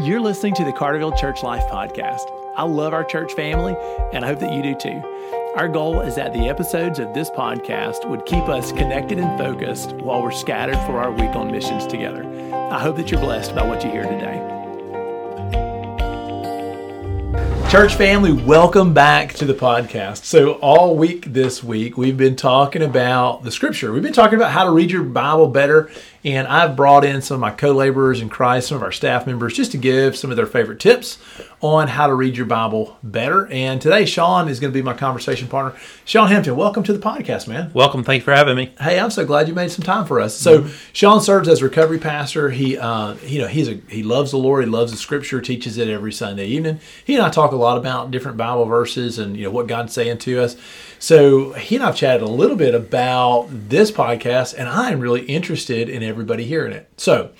You're listening to the Carterville Church Life Podcast. I love our church family, and I hope that you do too. Our goal is that the episodes of this podcast would keep us connected and focused while we're scattered for our week on missions together. I hope that you're blessed by what you hear today. Church family, welcome back to the podcast. So, all week this week, we've been talking about the scripture. We've been talking about how to read your Bible better. And I've brought in some of my co laborers in Christ, some of our staff members, just to give some of their favorite tips on how to read your Bible better. And today, Sean is going to be my conversation partner. Sean Hampton, welcome to the podcast, man. Welcome. Thank you for having me. Hey, I'm so glad you made some time for us. So, mm-hmm. Sean serves as recovery pastor. He, uh, you know, he's a he loves the Lord. He loves the Scripture. Teaches it every Sunday evening. He and I talk a lot about different Bible verses and you know what God's saying to us. So he and I've chatted a little bit about this podcast, and I'm really interested in everybody hearing it. So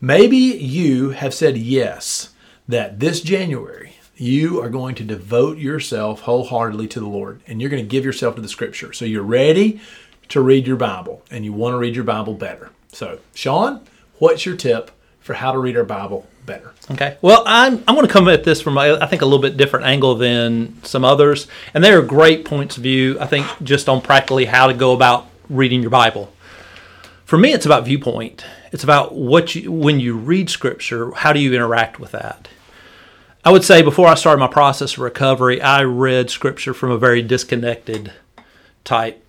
maybe you have said yes that this January you are going to devote yourself wholeheartedly to the Lord and you're going to give yourself to the scripture. So you're ready to read your Bible and you want to read your Bible better. So, Sean, what's your tip for how to read our Bible better. Okay. Well, I'm I'm going to come at this from I think a little bit different angle than some others, and they are great points of view. I think just on practically how to go about reading your Bible. For me, it's about viewpoint. It's about what you when you read Scripture, how do you interact with that? I would say before I started my process of recovery, I read Scripture from a very disconnected type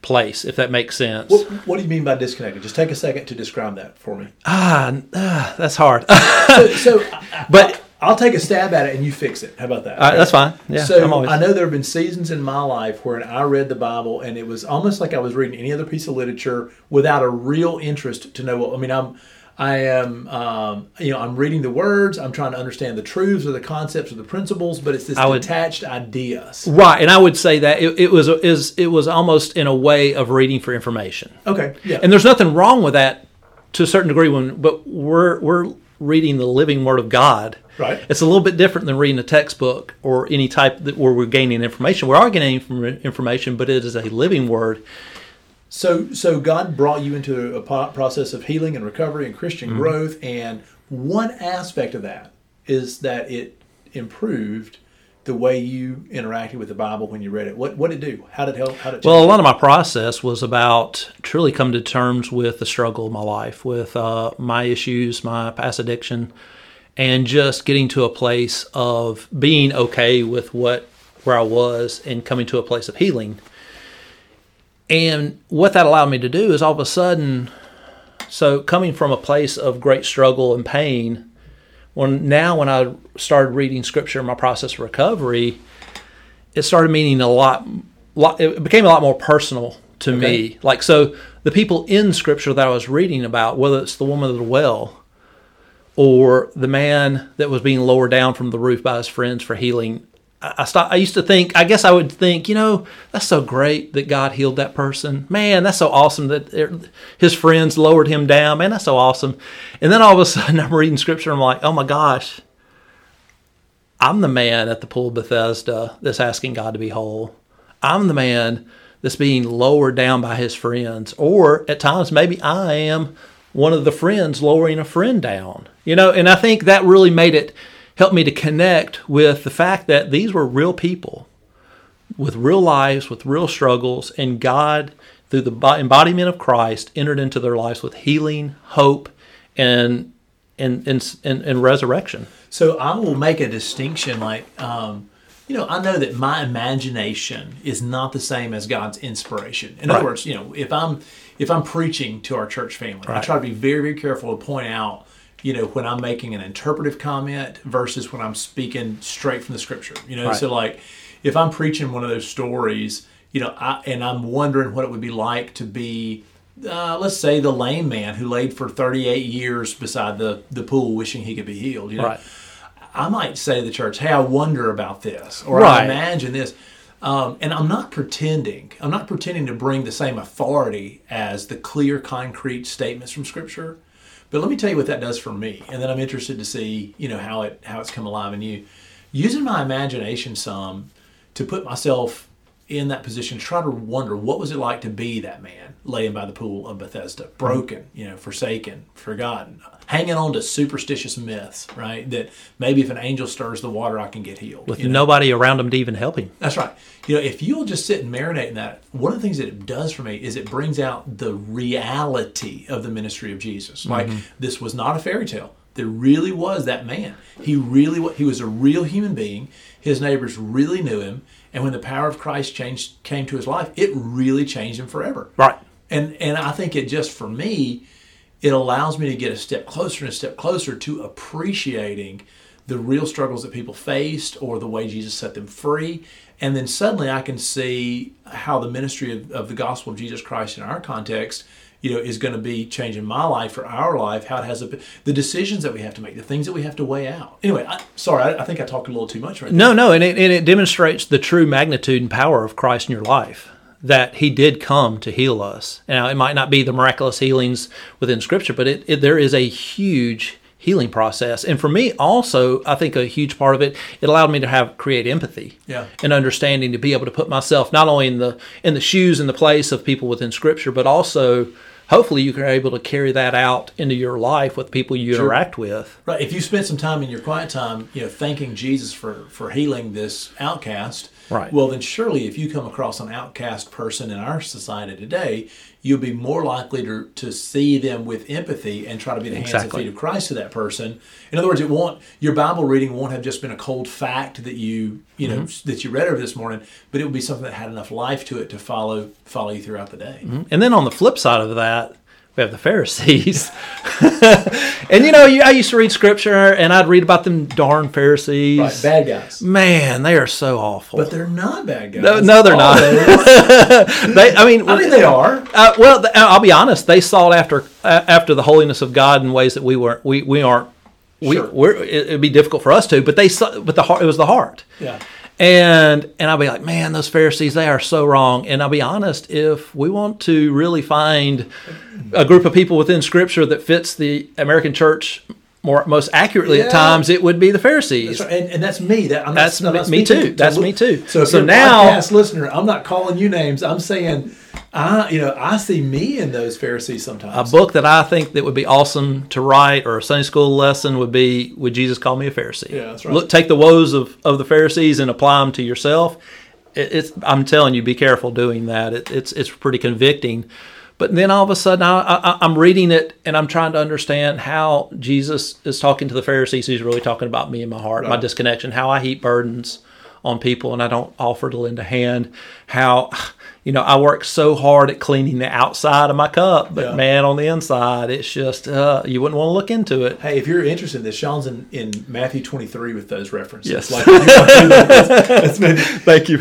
place, if that makes sense. What, what, do you mean by disconnected? Just take a second to describe that for me. Ah, uh, that's hard. so, so, but I'll take a stab at it and you fix it. How about that? That's fine. Yeah. So always... I know there have been seasons in my life where I read the Bible and it was almost like I was reading any other piece of literature without a real interest to know what. I mean, I'm I am, um, you know, I'm reading the words. I'm trying to understand the truths or the concepts or the principles, but it's this I detached ideas. Right, and I would say that it, it was is it was almost in a way of reading for information. Okay, yeah, and there's nothing wrong with that to a certain degree. When but we're we're reading the living Word of God. Right. It's a little bit different than reading a textbook or any type that where we're gaining information. We are gaining information, but it is a living Word so, so God brought you into a process of healing and recovery and Christian mm-hmm. growth, and one aspect of that is that it improved the way you interacted with the Bible when you read it. What what did it do? How did it help? How did it well, a lot of my process was about truly coming to terms with the struggle of my life, with uh, my issues, my past addiction, and just getting to a place of being okay with what where I was and coming to a place of healing and what that allowed me to do is all of a sudden, so coming from a place of great struggle and pain, when now when I started reading scripture in my process of recovery, it started meaning a lot, lot it became a lot more personal to okay. me. Like so the people in scripture that I was reading about, whether it's the woman of the well or the man that was being lowered down from the roof by his friends for healing, I I used to think. I guess I would think, you know, that's so great that God healed that person. Man, that's so awesome that his friends lowered him down. Man, that's so awesome. And then all of a sudden, I'm reading scripture. I'm like, oh my gosh, I'm the man at the pool of Bethesda that's asking God to be whole. I'm the man that's being lowered down by his friends, or at times maybe I am one of the friends lowering a friend down. You know, and I think that really made it helped me to connect with the fact that these were real people with real lives, with real struggles, and God, through the embodiment of Christ, entered into their lives with healing, hope, and and and, and, and resurrection. So I will make a distinction, like. Um, you know, I know that my imagination is not the same as God's inspiration. In right. other words, you know, if I'm if I'm preaching to our church family, right. I try to be very, very careful to point out you know, when I'm making an interpretive comment versus when I'm speaking straight from the scripture. You know, right. so like if I'm preaching one of those stories, you know, I, and I'm wondering what it would be like to be, uh, let's say, the lame man who laid for 38 years beside the, the pool wishing he could be healed. You know, right. I might say to the church, hey, I wonder about this, or right. I imagine this. Um, and I'm not pretending. I'm not pretending to bring the same authority as the clear, concrete statements from Scripture. But let me tell you what that does for me, and then I'm interested to see you know how it how it's come alive in you. Using my imagination some to put myself in that position to try to wonder what was it like to be that man laying by the pool of Bethesda, broken, you know, forsaken, forgotten. hanging on to superstitious myths, right? That maybe if an angel stirs the water, I can get healed. with you know? nobody around him to even help him. That's right. You know, if you'll just sit and marinate in that, one of the things that it does for me is it brings out the reality of the ministry of Jesus. Mm-hmm. Like this was not a fairy tale. There really was that man. He really was. He was a real human being. His neighbors really knew him, and when the power of Christ changed came to his life, it really changed him forever. Right. And and I think it just for me, it allows me to get a step closer and a step closer to appreciating the real struggles that people faced or the way Jesus set them free. And then suddenly I can see how the ministry of, of the gospel of Jesus Christ in our context, you know, is going to be changing my life or our life, how it has a, the decisions that we have to make, the things that we have to weigh out. Anyway, I, sorry, I, I think I talked a little too much right now. No, no, and it, and it demonstrates the true magnitude and power of Christ in your life. That He did come to heal us. Now, it might not be the miraculous healings within Scripture, but it, it, there is a huge healing process. And for me, also, I think a huge part of it, it allowed me to have create empathy Yeah. and understanding to be able to put myself not only in the in the shoes and the place of people within Scripture, but also hopefully you are able to carry that out into your life with people you interact with. Right. If you spend some time in your quiet time, you know, thanking Jesus for for healing this outcast, Right. Well, then surely, if you come across an outcast person in our society today, you'll be more likely to to see them with empathy and try to be the hands Exactly. and feet of Christ to that person. In other words, it won't your Bible reading won't have just been a cold fact that you you know Mm-hmm. that you read over this morning, but it will be something that had enough life to it to follow follow you throughout the day. And then on the flip side of that, we have the Pharisees. and you know, you, I used to read scripture and I'd read about them darn Pharisees. Right, bad guys, Man, they are so awful. but they're not bad guys. No- no, they're not. they- I mean, I mean, they are. Uh, well, I'll be honest. They sought after uh, after the holiness of God in ways that we weren't. We we aren't. We Sure. we're, it, it'd be difficult for us to. But they but the heart. It was the heart. Yeah. And and I'll be like, man, those Pharisees, they are so wrong. And I'll be honest, if we want to really find a group of people within Scripture that fits the American church more most accurately Yeah. at times, it would be the Pharisees. That's right. And, and that's me. That, I'm That's not, me- not me too. to- That's me too. So, So now- podcast listener, I'm not calling you names. I'm saying, I, you know, I see me in those Pharisees sometimes. A book that I think that would be awesome to write, or a Sunday school lesson, would be "Would Jesus Call Me a Pharisee?" Yeah, that's right. Look, take the woes of, of the Pharisees and apply them to yourself. It, it's I'm telling you, be careful doing that. It, it's it's pretty convicting. But then all of a sudden, I, I, I'm reading it and I'm trying to understand how Jesus is talking to the Pharisees. He's really talking about me and my heart, my disconnection, how I heap burdens on people and I don't offer to lend a hand. How, you know, I work so hard at cleaning the outside of my cup, but Yeah. man, on the inside, it's just uh, you wouldn't want to look into it. Hey, if you're interested in this, Sean's in, in Matthew 23 with those references. Yes. Like, if you want to do that, that's- that's Thank you.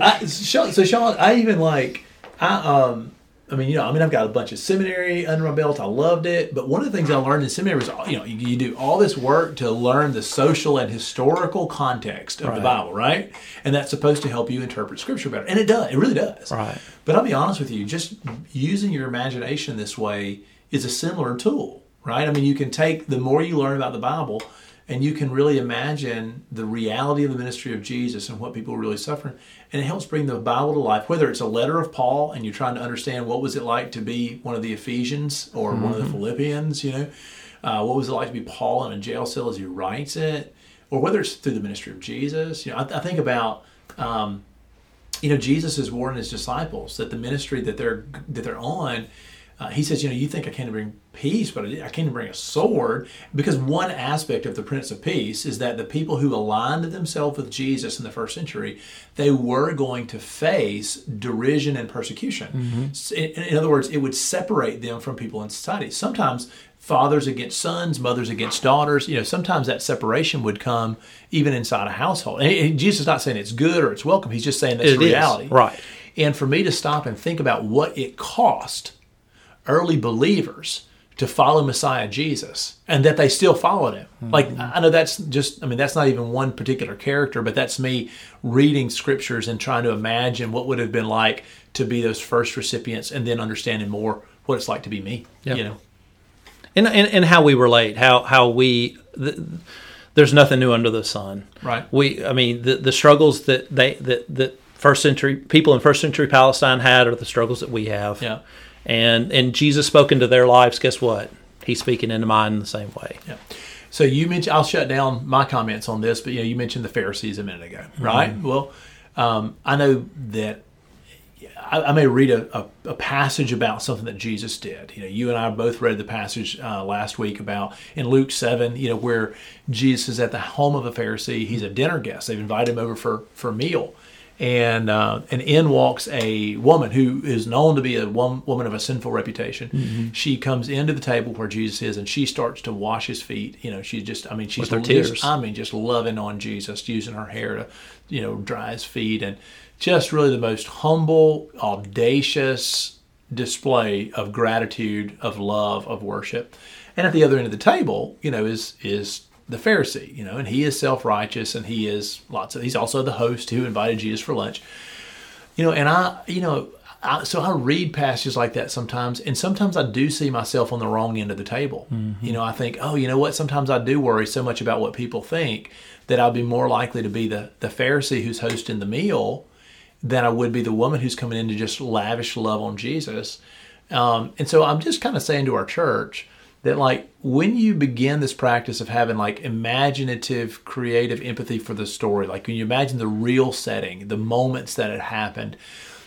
I, Sean, so Sean, I even like, I um, I mean, you know, I mean, I've got a bunch of seminary under my belt. I loved it, but one of the things I learned in seminary was, you know, you, you do all this work to learn the social and historical context of the Bible, right? And that's supposed to help you interpret Scripture better, and it does. It really does. Right. But I'll be honest with you, just using your imagination this way is a similar tool, right? I mean, you can take the more you learn about the Bible, and you can really imagine the reality of the ministry of Jesus and what people were really suffering, and it helps bring the Bible to life. Whether it's a letter of Paul and you're trying to understand what was it like to be one of the Ephesians or one of the Philippians, you know, uh, what was it like to be Paul in a jail cell as he writes it, or whether it's through the ministry of Jesus. You know, I, I think about. Um, you know jesus is warning his disciples that the ministry that they're that they're on uh, he says you know you think i came to bring peace but i came to bring a sword because one aspect of the prince of peace is that the people who aligned themselves with jesus in the first century they were going to face derision and persecution S- in, in other words it would separate them from people in society sometimes fathers against sons, mothers against daughters. You know, sometimes that separation would come even inside a household. And, Jesus is not saying it's good or it's welcome. He's just saying that's It is, reality. right. And for me to stop and think about what it cost early believers to follow Messiah Jesus and that they still followed him. Hmm. Like I know that's just I mean that's not even one particular character, but that's me reading scriptures and trying to imagine what would have been like to be those first recipients and then understanding more what it's like to be me. You know. and, and and how we relate, how how we. The, there's nothing new under the sun. Right. We, I mean, the the struggles that they that that first century people in first century Palestine had are the struggles that we have. Yeah. And and Jesus spoke into their lives. Guess what? He's speaking into mine in the same way. Yeah. So you mentioned I'll shut down my comments on this, but you know you mentioned the Pharisees a minute ago, right? Mm-hmm. Well, um, I know that I, I may read a, a, a, passage about something that Jesus did. You know, you and I both read the passage uh, last week about in Luke seven. You know, where Jesus is at the home of a Pharisee. He's a dinner guest. They've invited him over for for a meal, and uh, and in walks a woman who is known to be a woman of a sinful reputation. Mm-hmm. She comes into the table where Jesus is, and she starts to wash his feet. You know, she's just I mean she's With her tears. I mean just loving on Jesus, using her hair to you know dry his feet, and just really the most humble, audacious display of gratitude, of love, of worship. And at the other end of the table, you know, is is the Pharisee, you know, and he is self righteous and he is lots of, he's also the host who invited Jesus for lunch. You know, and I, you know, I, so I read passages like that sometimes, and sometimes I do see myself on the wrong end of the table. Mm-hmm. You know, I think, oh, you know what? Sometimes I do worry so much about what people think that I'll be more likely to be the the Pharisee who's hosting the meal than I would be the woman who's coming in to just lavish love on Jesus. Um, and so I'm just kind of saying to our church, that like when you begin this practice of having like imaginative creative empathy for the story like when you imagine the real setting the moments that had happened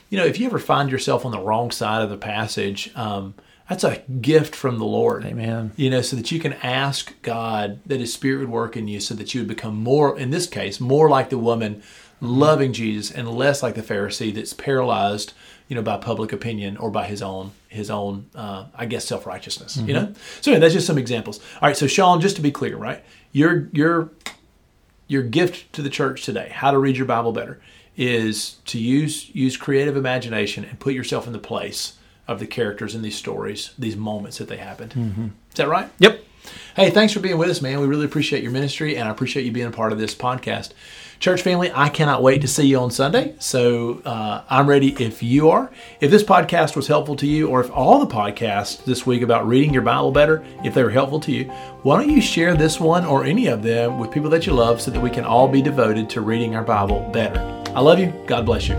you know if you ever find yourself on the wrong side of the passage um, that's a gift from the lord. Amen. You know so that you can ask god that his spirit would work in you so that you would become more in this case more like the woman loving jesus and less like the pharisee that's paralyzed you know, by public opinion or by his own his own, uh, I guess, self righteousness. Mm-hmm. You know, so anyway, that's just some examples. All right, so Sean, just to be clear, right, your your your gift to the church today, how to read your Bible better, is to use use creative imagination and put yourself in the place of the characters in these stories, these moments that they happened. Mm-hmm. Is that right? Yep. Hey, thanks for being with us, man. We really appreciate your ministry, and I appreciate you being a part of this podcast. Church family, I cannot wait to see you on Sunday. So uh, I'm ready if you are. If this podcast was helpful to you, or if all the podcasts this week about reading your Bible better, if they were helpful to you, why don't you share this one or any of them with people that you love so that we can all be devoted to reading our Bible better? I love you. God bless you.